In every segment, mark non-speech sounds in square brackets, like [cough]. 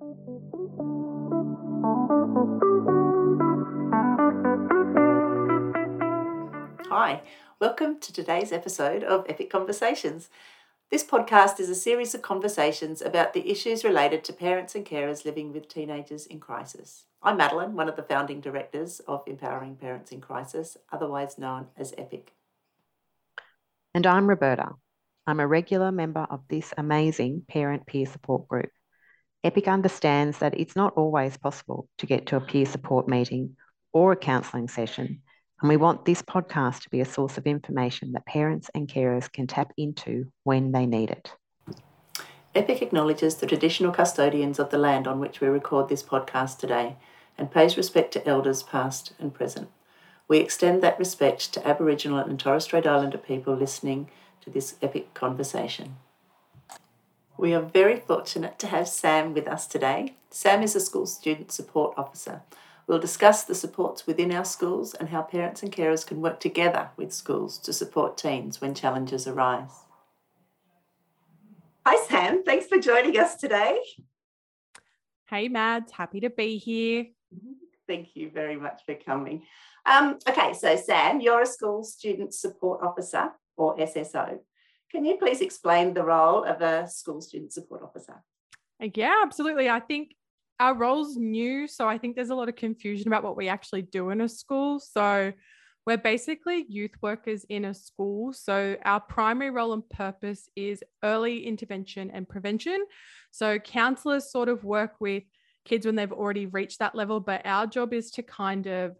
Hi, welcome to today's episode of Epic Conversations. This podcast is a series of conversations about the issues related to parents and carers living with teenagers in crisis. I'm Madeline, one of the founding directors of Empowering Parents in Crisis, otherwise known as EPIC. And I'm Roberta. I'm a regular member of this amazing parent peer support group. EPIC understands that it's not always possible to get to a peer support meeting or a counselling session and we want this podcast to be a source of information that parents and carers can tap into when they need it. EPIC acknowledges the traditional custodians of the land on which we record this podcast today and pays respect to elders past and present. We extend that respect to Aboriginal and Torres Strait Islander people listening to this epic conversation. We are very fortunate to have Sam with us today. Sam is a school student support officer We'll discuss the supports within our schools and how parents and carers can work together with schools to support teens when challenges arise. Hi, Sam. Thanks for joining us today. Hey, Mads. Happy to be here. Thank you very much for coming. Um, okay, so Sam, you're a school student support officer or SSO. Can you please explain the role of a school student support officer? Uh, yeah, absolutely. I think our role's new. So I think there's a lot of confusion about what we actually do in a school. So we're basically youth workers in a school. So our primary role and purpose is early intervention and prevention. So counselors sort of work with kids when they've already reached that level, but our job is to kind of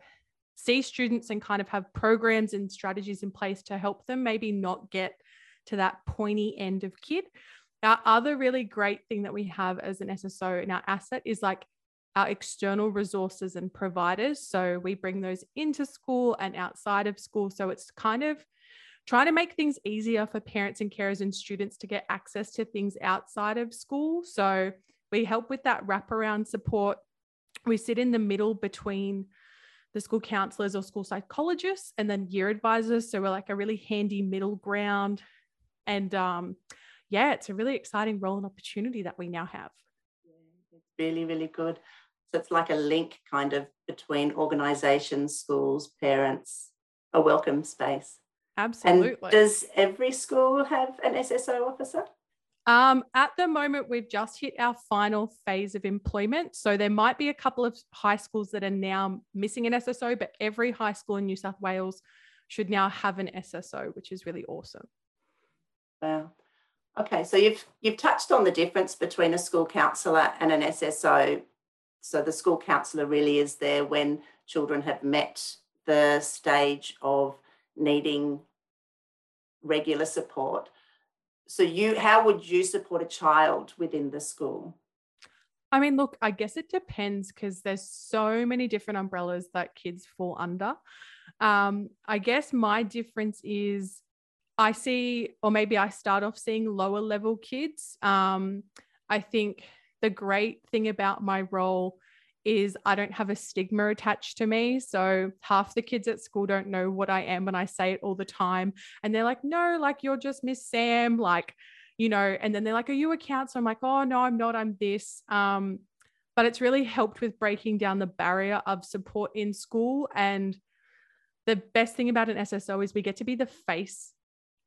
see students and kind of have programs and strategies in place to help them maybe not get to that pointy end of kid. Our other really great thing that we have as an SSO in our asset is like our external resources and providers. So we bring those into school and outside of school. So it's kind of trying to make things easier for parents and carers and students to get access to things outside of school. So we help with that wraparound support. We sit in the middle between the school counselors or school psychologists and then year advisors. So we're like a really handy middle ground. And um, yeah, it's a really exciting role and opportunity that we now have. Yeah, it's really, really good. So it's like a link kind of between organizations, schools, parents, a welcome space. Absolutely. And does every school have an SSO officer? Um, at the moment, we've just hit our final phase of employment. So there might be a couple of high schools that are now missing an SSO, but every high school in New South Wales should now have an SSO, which is really awesome. Wow. Okay, so you've you've touched on the difference between a school counsellor and an SSO. So the school counsellor really is there when children have met the stage of needing regular support. So you how would you support a child within the school? I mean, look, I guess it depends because there's so many different umbrellas that kids fall under. Um, I guess my difference is I see, or maybe I start off seeing lower level kids. Um, I think the great thing about my role is I don't have a stigma attached to me. So half the kids at school don't know what I am and I say it all the time. And they're like, no, like you're just Miss Sam, like, you know, and then they're like, are you a counselor? I'm like, oh, no, I'm not. I'm this. Um, but it's really helped with breaking down the barrier of support in school. And the best thing about an SSO is we get to be the face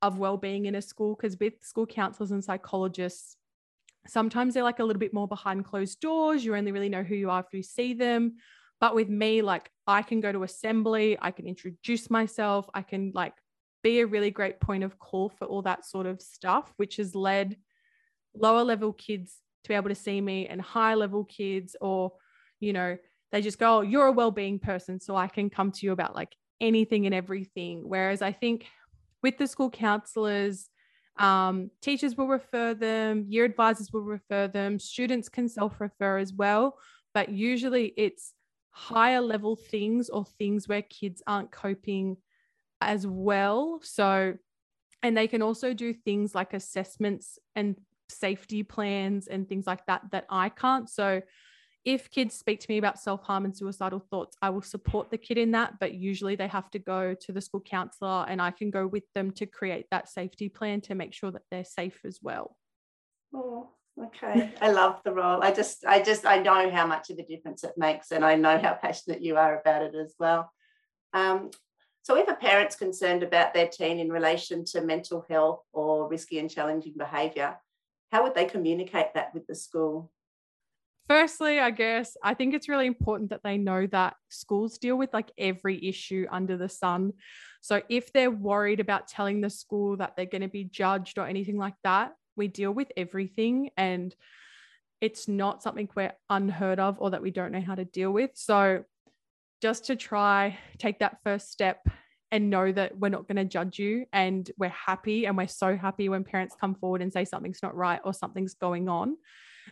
of well-being in a school because with school counselors and psychologists sometimes they're like a little bit more behind closed doors. You only really know who you are if you see them. But with me like i can go to assembly i can introduce myself i can like be a really great point of call for all that sort of stuff which has led lower level kids to be able to see me and high level kids or you know they just go oh, you're a well-being person so i can come to you about like anything and everything. Whereas i think with the school counselors. Um, teachers will refer them, year advisors will refer them, students can self refer as well. But usually it's higher level things or things where kids aren't coping as well. So, and they can also do things like assessments and safety plans and things like that that I can't. So, if kids speak to me about self harm and suicidal thoughts, I will support the kid in that. But usually they have to go to the school counselor and I can go with them to create that safety plan to make sure that they're safe as well. Oh, Okay, I love the role. I just, I just, I know how much of a difference it makes, and I know how passionate you are about it as well. Um, so, if a parent's concerned about their teen in relation to mental health or risky and challenging behaviour, how would they communicate that with the school? Firstly, I guess I think it's really important that they know that schools deal with like every issue under the sun. So if they're worried about telling the school that they're going to be judged or anything like that, we deal with everything and it's not something we're unheard of or that we don't know how to deal with. So just to try take that first step and know that we're not going to judge you and we're happy and we're so happy when parents come forward and say something's not right or something's going on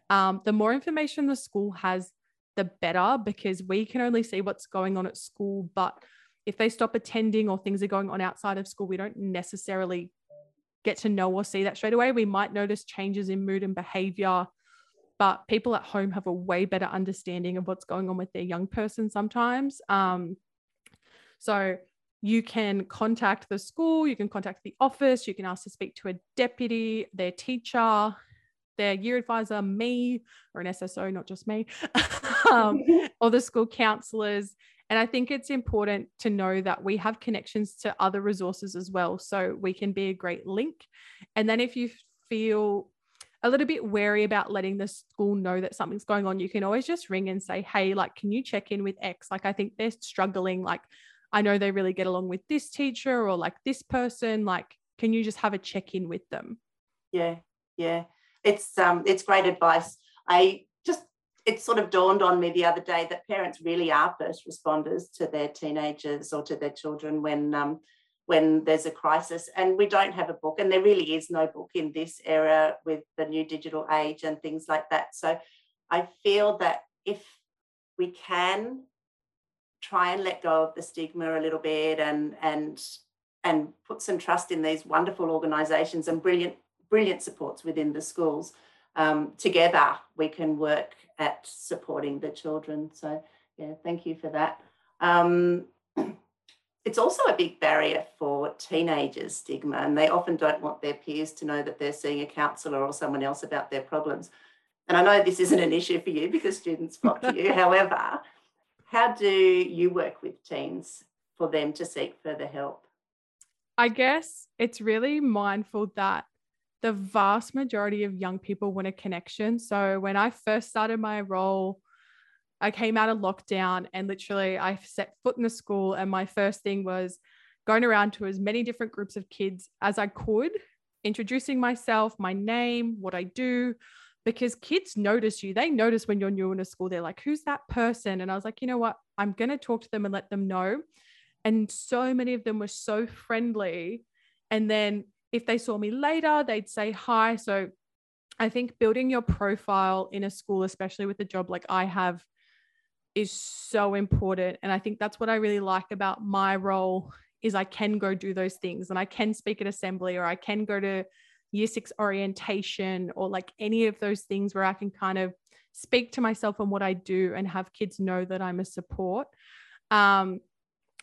um, the more information the school has, the better because we can only see what's going on at school. But if they stop attending or things are going on outside of school, we don't necessarily get to know or see that straight away. We might notice changes in mood and behavior, but people at home have a way better understanding of what's going on with their young person sometimes. Um, so you can contact the school, you can contact the office, you can ask to speak to a deputy, their teacher, their year advisor, me, or an SSO, not just me, [laughs] [laughs] um, or the school counselors. And I think it's important to know that we have connections to other resources as well. So we can be a great link. And then if you feel a little bit wary about letting the school know that something's going on, you can always just ring and say, Hey, like, can you check in with X? Like, I think they're struggling. Like, I know they really get along with this teacher or like this person. Like, can you just have a check in with them? Yeah. Yeah it's um it's great advice. I just it sort of dawned on me the other day that parents really are first responders to their teenagers or to their children when um, when there's a crisis and we don't have a book and there really is no book in this era with the new digital age and things like that so i feel that if we can try and let go of the stigma a little bit and and and put some trust in these wonderful organizations and brilliant brilliant supports within the schools. Um, together, we can work at supporting the children. So, yeah, thank you for that. Um, [clears throat] it's also a big barrier for teenagers, stigma, and they often don't want their peers to know that they're seeing a counsellor or someone else about their problems. And I know this isn't an issue for you because students flock to you. [laughs] However, how do you work with teens for them to seek further help? I guess it's really mindful that the vast majority of young people want a connection. So when I first started my role, I came out of lockdown and literally I set foot in the school. And my first thing was going around to as many different groups of kids as I could, introducing myself, my name, what I do, because kids notice you. They notice when you're new in a school. They're like, who's that person? And I was like, you know what? I'm going to talk to them and let them know. And so many of them were so friendly. And then if they saw me later, they'd say hi. So I think building your profile in a school, especially with a job like I have, is so important. And I think that's what I really like about my role is I can go do those things and I can speak at assembly or I can go to year six orientation or like any of those things where I can kind of speak to myself and what I do and have kids know that I'm a support. Um,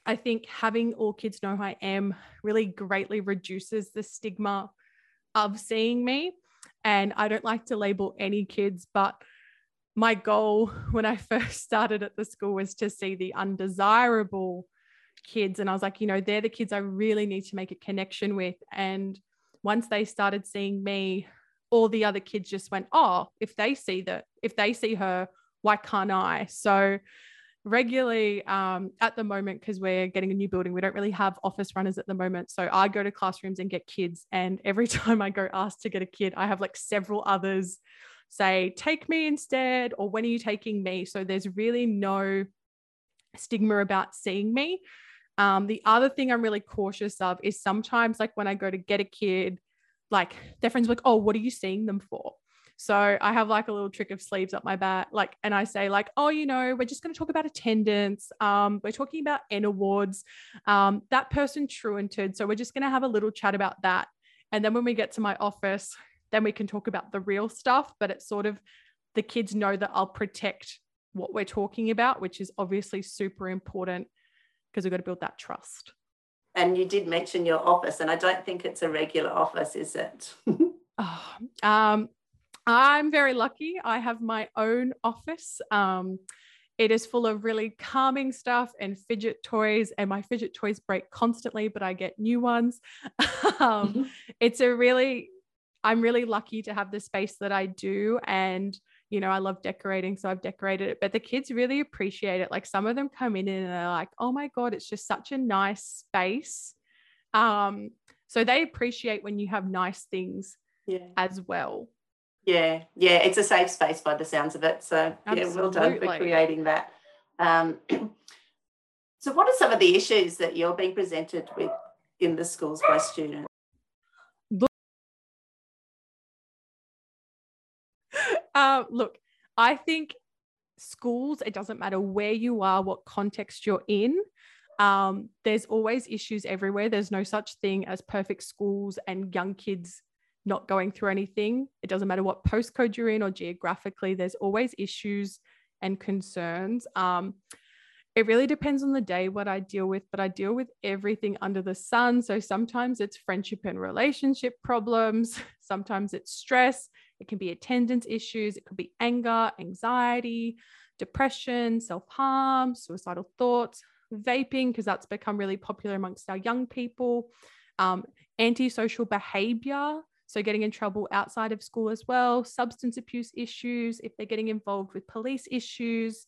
I think having all kids know who I am really greatly reduces the stigma of seeing me. And I don't like to label any kids, but my goal when I [laughs] first started at the school was to see the undesirable kids. And I was like, you know, they're the kids I really need to make a connection with. And once they started seeing me, all the other kids just went, oh, if they see that, if they see her, why can't I? So regularly um, at the moment because we're getting a new building. We don't really have office runners at the moment. So i go to classrooms and get kids and every [laughs] time i go ask to get a kid i have like several others say take me instead or when are you taking me? So there's really no stigma about seeing me. Um, the other thing i'm really cautious of is sometimes like when i go to get a kid like their friends like oh what are you seeing them for so I have like a little trick of sleeves up my back, like, and I say like, oh, you know, we're just going to talk about attendance. Um, we're talking about N awards. Um, that person truanted, so we're just going to have a little chat about that. And then when we get to my office, then we can talk about the real stuff. But it's sort of the kids know that I'll protect what we're talking about, which is obviously super important because we've got to build that trust. And you did mention your office, and I don't think it's a regular office, is it? [laughs] oh, um, I'm very lucky. I have my own office. Um, it is full of really calming stuff and fidget toys, and my fidget toys break constantly, but I get new ones. [laughs] um, mm-hmm. It's a really, I'm really lucky to have the space that I do. And, you know, I love decorating, so I've decorated it, but the kids really appreciate it. Like some of them come in and they're like, oh my God, it's just such a nice space. Um, so they appreciate when you have nice things yeah. as well. Yeah, yeah, it's a safe space by the sounds of it. So Absolutely. yeah, well done for creating that. Um, [clears throat] so, what are some of the issues that you're being presented with in the schools by students? [laughs] Uh, look, I think schools, it doesn't matter where you are, what context you're in, um, there's always issues everywhere. There's no such thing as perfect schools and young kids not going through anything. It doesn't matter what postcode you're in or geographically, there's always issues and concerns. Um, it really depends on the day what I deal with, but I deal with everything under the sun. So sometimes it's friendship and relationship problems, [laughs] sometimes it's stress, it can be attendance issues, it could be anger, anxiety, depression, self harm, suicidal thoughts, vaping, because that's become really popular amongst our young people, um, antisocial behavior. So, getting in trouble outside of school as well, substance abuse issues, if they're getting involved with police issues,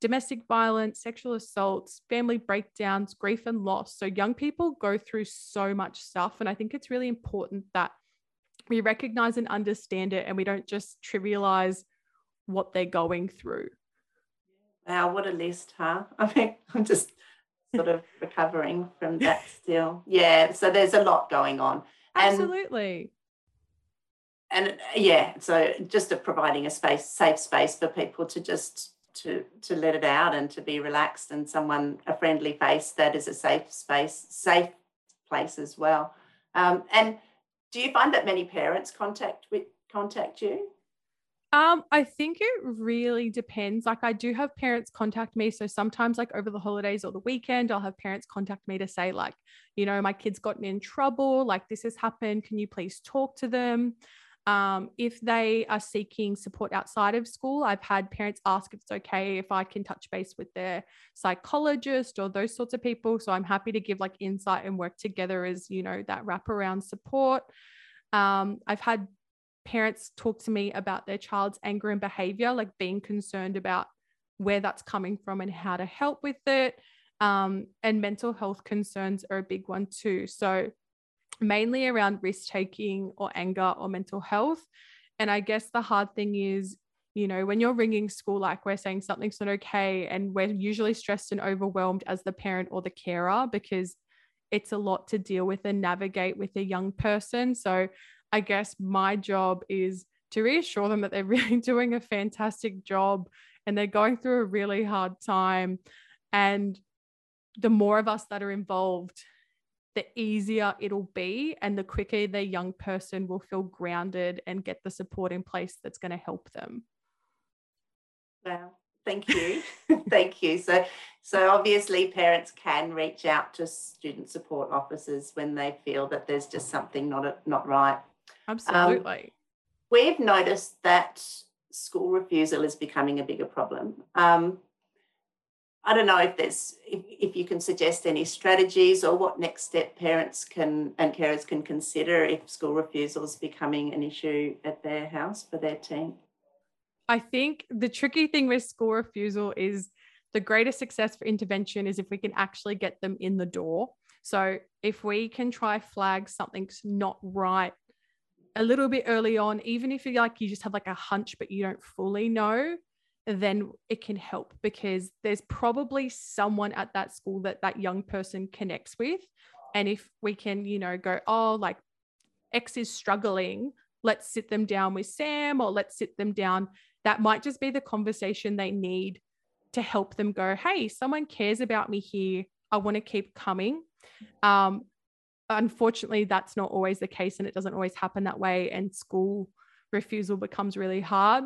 domestic violence, sexual assaults, family breakdowns, grief and loss. So, young people go through so much stuff. And I think it's really important that we recognize and understand it and we don't just trivialize what they're going through. Wow, what a list, huh? [laughs] I mean, I'm just sort of recovering from that [laughs] still. Yeah, so there's a lot going on. Absolutely and yeah, so just providing a space, safe space for people to just to to let it out and to be relaxed, and someone a friendly face that is a safe space, safe place as well. Um, and do you find that many parents contact with contact you? Um, I think it really depends. Like I do have parents contact me. So sometimes like over the holidays or the weekend, I'll have parents contact me to say, like, you know, my kid's gotten in trouble, like this has happened. Can you please talk to them? Um, if they are seeking support outside of school, I've had parents ask if it's okay if I can touch base with their psychologist or those sorts of people. So I'm happy to give like insight and work together as, you know, that wraparound support. Um, I've had parents talk to me about their child's anger and behavior, like being concerned about where that's coming from and how to help with it. Um, and mental health concerns are a big one too. So mainly around risk taking or anger or mental health. And I guess the hard thing is, you know, when you're ringing school, like we're saying something's not okay, and we're usually stressed and overwhelmed as the parent or the carer because it's a lot to deal with and navigate with a young person. So I guess my job is to reassure them that they're [laughs] really doing a fantastic job and they're going through a really hard time. And the more of us that are involved, the easier it'll be and the quicker the young person will feel grounded and get the support in place that's going to help them. Wow. Thank you. [laughs] Thank you. So so obviously parents can reach out to student support officers when they feel that there's just something not not right. Absolutely. Um, we've noticed that school refusal is becoming a bigger problem. Um, I don't know if there's if, if you can suggest any strategies or what next step parents can and carers can consider if school refusal is becoming an issue at their house for their teen. I think the tricky thing with school refusal is the greatest success for intervention is if we can actually get them in the door. So if we can try flag something's not right a little bit early on, even if you like you just have like a hunch but you don't fully know, then it can help because there's probably someone at that school that that young person connects with. And if we can, you know, go, oh, like X is struggling, let's sit them down with Sam or let's sit them down. That might just be the conversation they need to help them go, hey, someone cares about me here. I want to keep coming. Um, unfortunately, that's not always the case and it doesn't always happen that way. And school refusal becomes really hard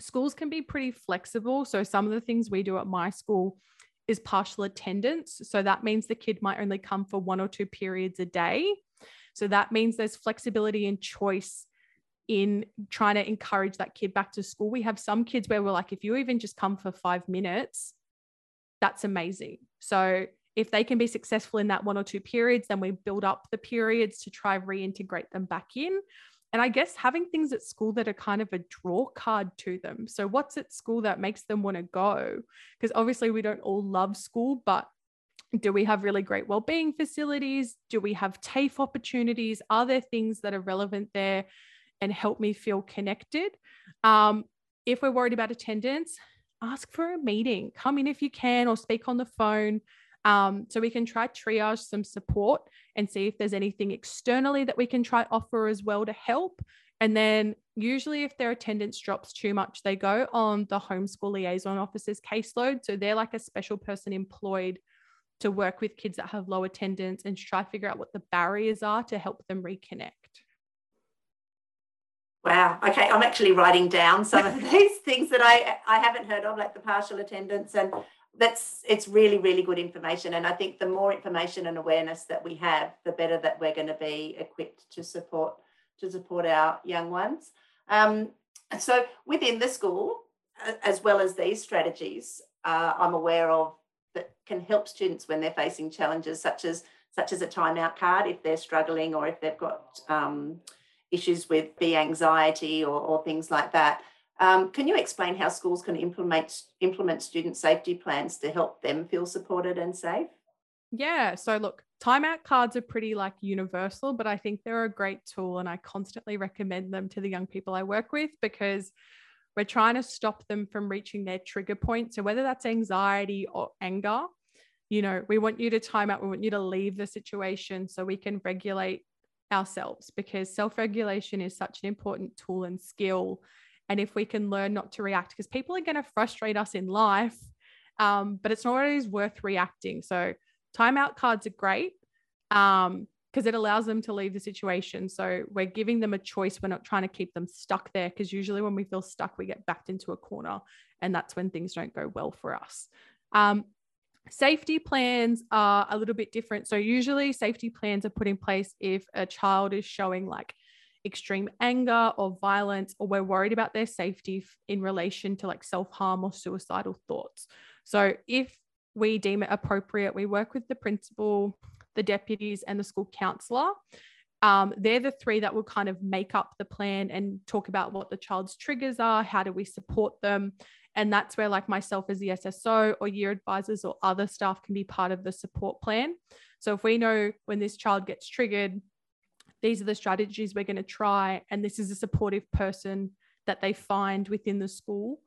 schools can be pretty flexible. So some of the things we do at my school is partial attendance. So that means the kid might only come for one or two periods a day. So that means there's flexibility and choice in trying to encourage that kid back to school. We have some kids where we're like, if you even just come for five minutes, that's amazing. So if they can be successful in that one or two periods, then we build up the periods to try reintegrate them back in. And I guess having things at school that are kind of a draw card to them. So, what's at school that makes them want to go? Because obviously, we don't all love school, but do we have really great well-being facilities? Do we have TAFE opportunities? Are there things that are relevant there and help me feel connected? Um, if we're worried about attendance, ask for a meeting. Come in if you can, or speak on the phone. Um, so we can try triage some support and see if there's anything externally that we can try offer as well to help. And then usually if their attendance drops too much, they go on the homeschool liaison officer's caseload. So they're like a special person employed to work with kids that have low attendance and try to figure out what the barriers are to help them reconnect. Wow. Okay. I'm actually writing down some of [laughs] these things that I, I haven't heard of, like the partial attendance. And that's it's really, really good information. And I think the more information and awareness that we have, the better that we're going to be equipped to support to support our young ones. Um, so within the school, as well as these strategies, uh, I'm aware of that can help students when they're facing challenges such as such as a timeout card if they're struggling or if they've got um, issues with the anxiety or, or things like that. Um, can you explain how schools can implement implement student safety plans to help them feel supported and safe? Yeah. So look, timeout cards are pretty like universal, but I think they're a great tool and I constantly recommend them to the young people I work with because we're trying to stop them from reaching their trigger point. So whether that's anxiety or anger, you know, we want you to time out, we want you to leave the situation so we can regulate ourselves because self regulation is such an important tool and skill. And if we can learn not to react, because people are going to frustrate us in life, um, but it's not always worth reacting. So, timeout cards are great because um, it allows them to leave the situation. So, we're giving them a choice. We're not trying to keep them stuck there because usually when we feel stuck, we get backed into a corner. And that's when things don't go well for us. Um, Safety plans are a little bit different. So, usually, safety plans are put in place if a child is showing like extreme anger or violence, or we're worried about their safety in relation to like self harm or suicidal thoughts. So, if we deem it appropriate, we work with the principal, the deputies, and the school counselor. Um, they're the three that will kind of make up the plan and talk about what the child's triggers are, how do we support them, and that's where, like myself as the SSO or year advisors or other staff, can be part of the support plan. So if we know when this child gets triggered, these are the strategies we're going to try, and this is a supportive person that they find within the school.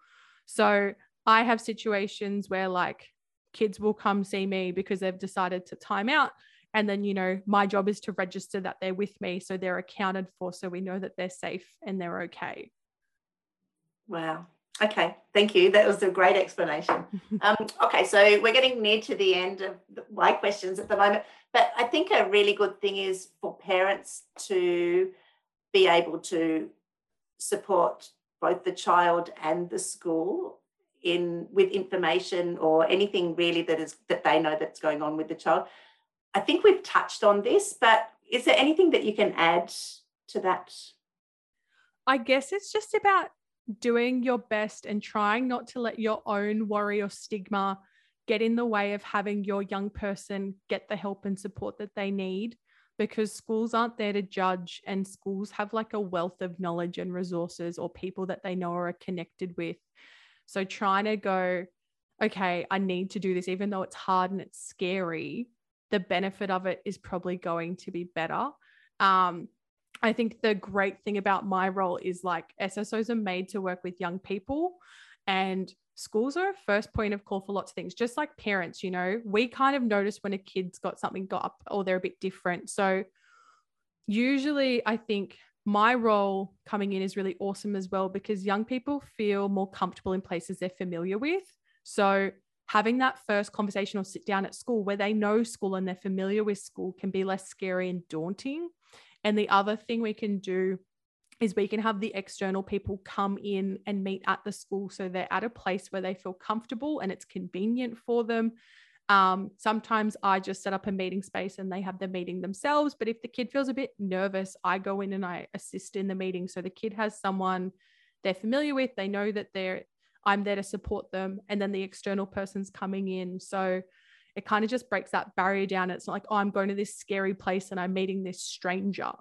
So I have situations where, like, kids will come see me because they've decided to time out. And then, you know, my job is to register that they're with me. So they're accounted for. So we know that they're safe and they're okay. Wow. Okay, thank you. That was a great explanation. [laughs] Um, okay, so we're getting near to the end of my questions at the moment, but I think a really good thing is for parents to be able to support both the child and the school in with information or anything really that is that they know that's going on with the child. I think we've touched on this, but is there anything that you can add to that? I guess it's just about doing your best and trying not to let your own worry or stigma get in the way of having your young person get the help and support that they need because schools aren't there to judge and schools have like a wealth of knowledge and resources or people that they know are connected with. So trying to go okay i need to do this even though it's hard and it's scary the benefit of it is probably going to be better. Um, I think the great thing about my role is like SSOs are made to work with young people and schools are a first point of call for lots of things just like parents you know? We kind of notice when a kid's got something got up or they're a bit different. So usually i think my role coming in is really awesome as well because young people feel more comfortable in places they're familiar with. So having that first conversation or sit down at school where they know school and they're familiar with school can be less scary and daunting and the other thing we can do is we can have the external people come in and meet at the school so they're at a place where they feel comfortable and it's convenient for them. Um, sometimes I just set up a meeting space and they have the meeting themselves. But if the kid feels a bit nervous, I go in and I assist in the meeting. So the kid has someone they're familiar with, they know that they're I'm there to support them. And then the external person's coming in. So it kind of just breaks that barrier down. It's not like, oh, I'm going to this scary place and I'm meeting this stranger.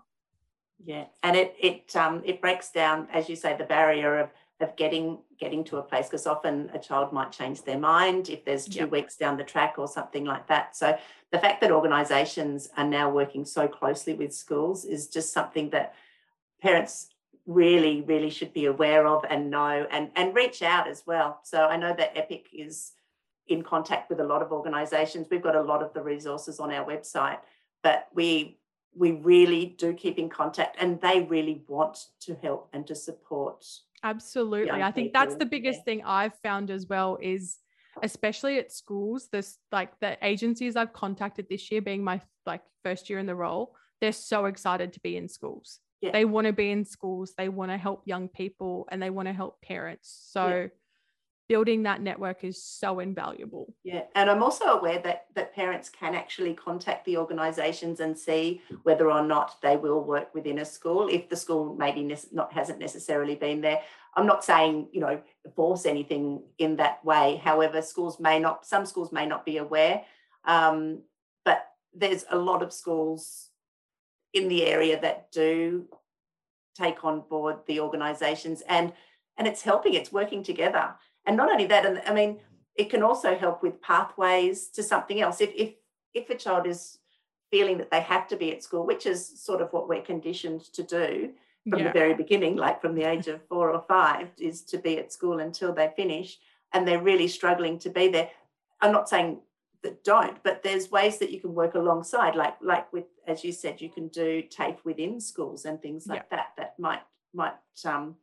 Yeah. And it it um it breaks down, as you say, the barrier of of getting getting to a place because often a child might change their mind if there's two yep. weeks down the track or something like that so the fact that organizations are now working so closely with schools is just something that parents really really should be aware of and know and and reach out as well so i know that epic is in contact with a lot of organizations. We've got a lot of the resources on our website, but we we really do keep in contact and they really want to help and to support. Absolutely. I think that's the biggest yeah. thing I've found as well is especially at schools, this like the agencies I've contacted this year being my like first year in the role, they're so excited to be in schools. Yeah. They want to be in schools, they want to help young people and they want to help parents. So yeah building that network is so invaluable. Yeah, and I'm also aware that that parents can actually contact the organisations and see whether or not they will work within a school if the school maybe ne- not hasn't necessarily been there. I'm not saying you know force anything in that way. However, schools may not. Some schools may not be aware, um, but there's a lot of schools in the area that do take on board the organisations and and it's helping. It's working together and not only that, and I mean, it can also help with pathways to something else. If if if a child is feeling that they have to be at school, which is sort of what we're conditioned to do from yeah. the very beginning, like from the age of four or five, is to be at school until they finish, and they're really struggling to be there. I'm not saying that don't, but there's ways that you can work alongside, like like with as you said, you can do TAFE within schools and things like yeah. that. That might might um,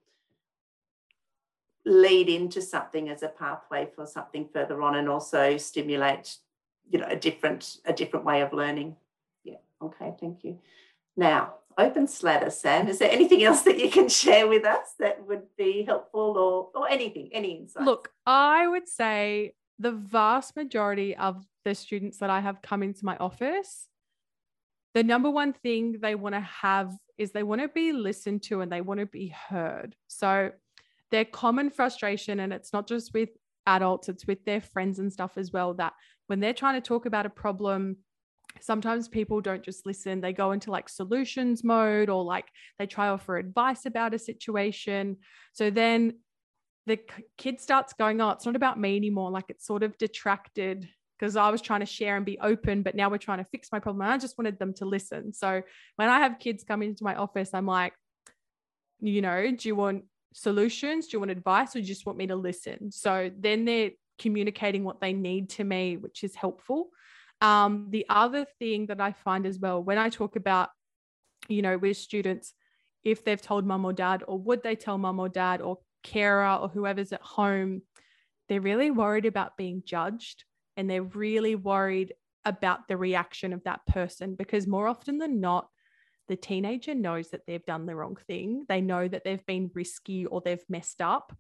lead into something as a pathway for something further on and also stimulate you know a different a different way of learning. Yeah. Okay thank you. Now open slather sam. Is there anything else that you can share with us that would be helpful or or anything any insight look i would say the vast majority of the students that i have come into my office the number one thing they want to have is they want to be listened to and they want to be heard. So their common frustration, and it's not just with adults, it's with their friends and stuff as well, that when they're trying to talk about a problem, sometimes people don't just listen. They go into like solutions mode or like they try offer advice about a situation. So then the kid starts going, Oh, it's not about me anymore. Like it's sort of detracted because I was trying to share and be open, but now we're trying to fix my problem. And I just wanted them to listen. So when I have kids come into my office, I'm like, you know, do you want solutions? Do you want advice or do you just want me to listen? So then they're communicating what they need to me, which is helpful. Um, the other thing that I find as well, when I talk about, you know, with students, if they've told mum or dad, or would they tell mum or dad or carer or whoever's at home, they're really worried about being judged and they're really worried about the reaction of that person because more often than not, the teenager knows that they've done the wrong thing. They know that they've been risky or they've messed up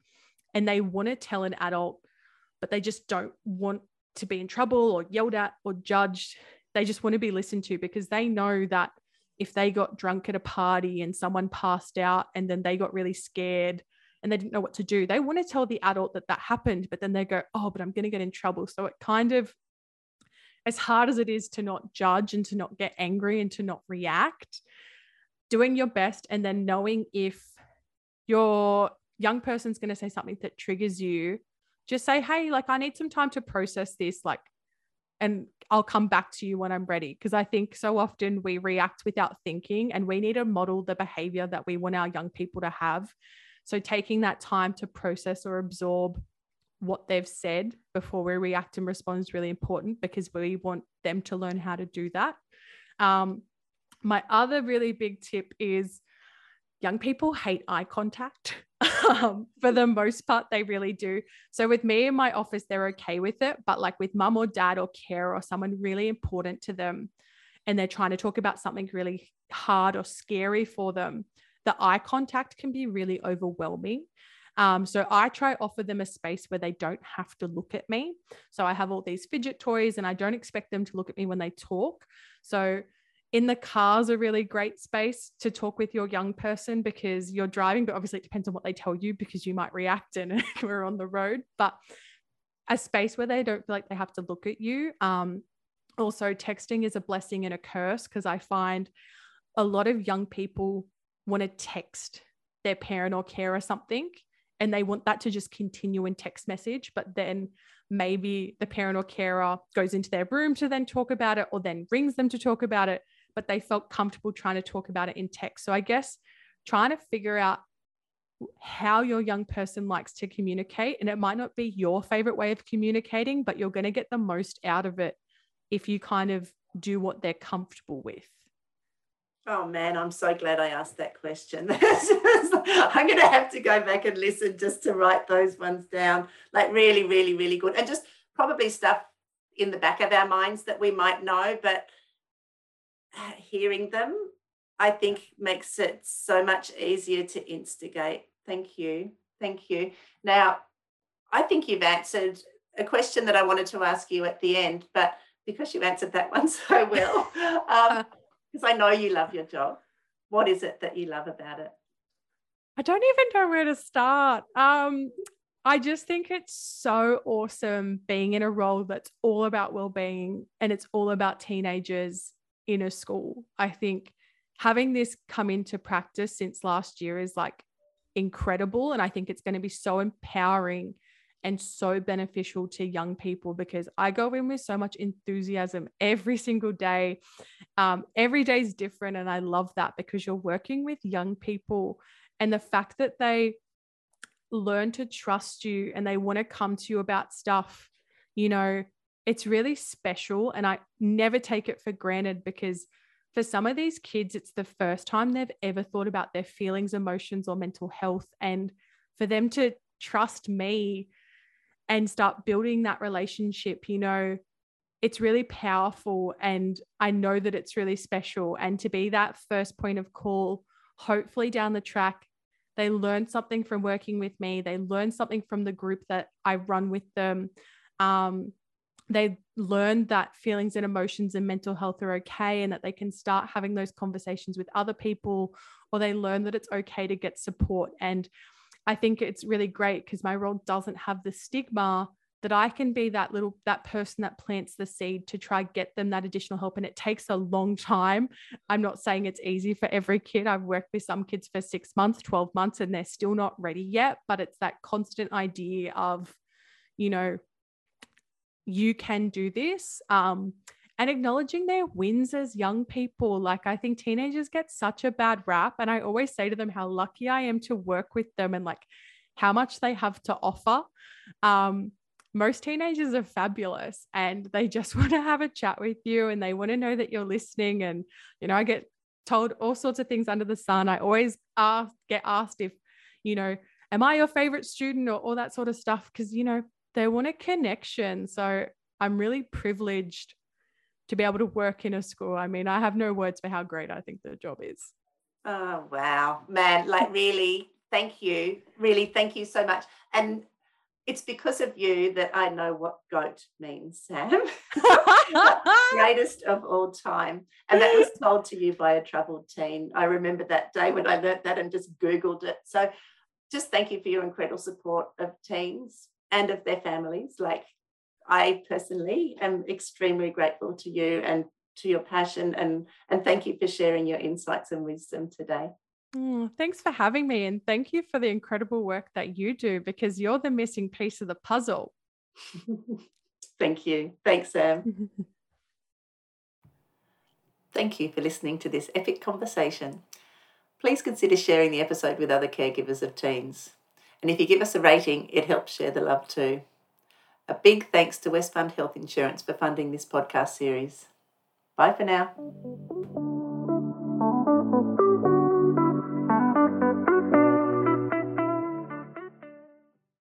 and they want to tell an adult, but they just don't want to be in trouble or yelled at or judged. They just want to be listened to because they know that if they got drunk at a party and someone passed out and then they got really scared and they didn't know what to do, they want to tell the adult that that happened, but then they go, oh, but I'm going to get in trouble. So it kind of, as hard as it is to not judge and to not get angry and to not react, doing your best and then knowing if your young person's going to say something that triggers you just say hey like i need some time to process this like and i'll come back to you when i'm ready. Because i think so often we react without thinking and we need to model the behavior that we want our young people to have. So taking that time to process or absorb what they've said before we react and respond is really important because we want them to learn how to do that um, my other really big tip is young people hate eye contact. [laughs] um, for the most part, they really do. So with me in my office, they're okay with it. But like with mum or dad or care or someone really important to them, and they're trying to talk about something really hard or scary for them, the eye contact can be really overwhelming. Um, so I try offer them a space where they don't have to look at me. So I have all these fidget toys and I don't expect them to look at me when they talk. So in the car is a really great space to talk with your young person because you're driving, but obviously it depends on what they tell you because you might react and [laughs] we're on the road. But a space where they don't feel like they have to look at you. Um, also, texting is a blessing and a curse because I find a lot of young people want to text their parent or carer something and they want that to just continue in text message but then maybe the parent or carer goes into their room to then talk about it or then rings them to talk about it but they felt comfortable trying to talk about it in text. So i guess trying to figure out how your young person likes to communicate and it might not be your favorite way of communicating but you're going to get the most out of it if you kind of do what they're comfortable with Oh man, I'm so glad I asked that question. [laughs] I'm going to have to go back and listen just to write those ones down. Like really, really, really good. And just probably stuff in the back of our minds that we might know, but hearing them, I think makes it so much easier to instigate. Thank you. Thank you. Now, I think you've answered a question that I wanted to ask you at the end, but because you answered that one [laughs] so well, um, [laughs] because I know you love your job. What is it that you love about it? I don't even know where to start. Um, I just think it's so awesome being in a role that's all about well-being and it's all about teenagers in a school. I think having this come into practice since last year is like incredible and I think it's going to be so empowering and so beneficial to young people because I go in with so much enthusiasm every single day. Um, every day is different. And I love that because you're working with young people and the fact that they learn to trust you and they want to come to you about stuff, you know, it's really special. And I never take it for granted because for some of these kids, it's the first time they've ever thought about their feelings, emotions, or mental health. And for them to trust me and start building that relationship, you know, it's really powerful. And I know that it's really special. And to be that first point of call, hopefully down the track, they learn something from working with me. They learn something from the group that I run with them. Um, they learn that feelings and emotions and mental health are okay and that they can start having those conversations with other people, or they learn that it's okay to get support. And I think it's really great because my role doesn't have the stigma that I can be that little that person that plants the seed to try get them that additional help and it takes a long time. I'm not saying it's easy for every kid. I've worked with some kids for 6 months, 12 months and they're still not ready yet, but it's that constant idea of you know you can do this um and acknowledging their wins as young people. Like, I think teenagers get such a bad rap. And I always say to them how lucky I am to work with them and like how much they have to offer. Um, most teenagers are fabulous and they just [laughs] want to have a chat with you and they want to know that you're listening. And, you know, I get told all sorts of things under the sun. I always ask, get asked if, you know, am I your favorite student or all that sort of stuff? Because, you know, they want a connection. So I'm really privileged to be able to work in a school. I mean, I have no words for how great I think the job is. Oh, wow, man. Like, really, thank you. Really, thank you so much. And it's because of you that I know what goat means, Sam. [laughs] greatest of all time. And that was told to you by a troubled teen. I remember that day when I learnt that and just Googled it. So just thank you for your incredible support of teens and of their families. Like I personally am extremely grateful to you and to your passion and and thank you for sharing your insights and wisdom today. Mm, thanks for having me and thank you for the incredible work that you do because you're the missing piece of the puzzle. [laughs] thank you. Thanks, Sam. [laughs] thank you for listening to this epic conversation. Please consider sharing the episode with other caregivers of teens. And if you give us a rating, it helps share the love too. A big thanks to Westfund Health Insurance for funding this podcast series. Bye for now.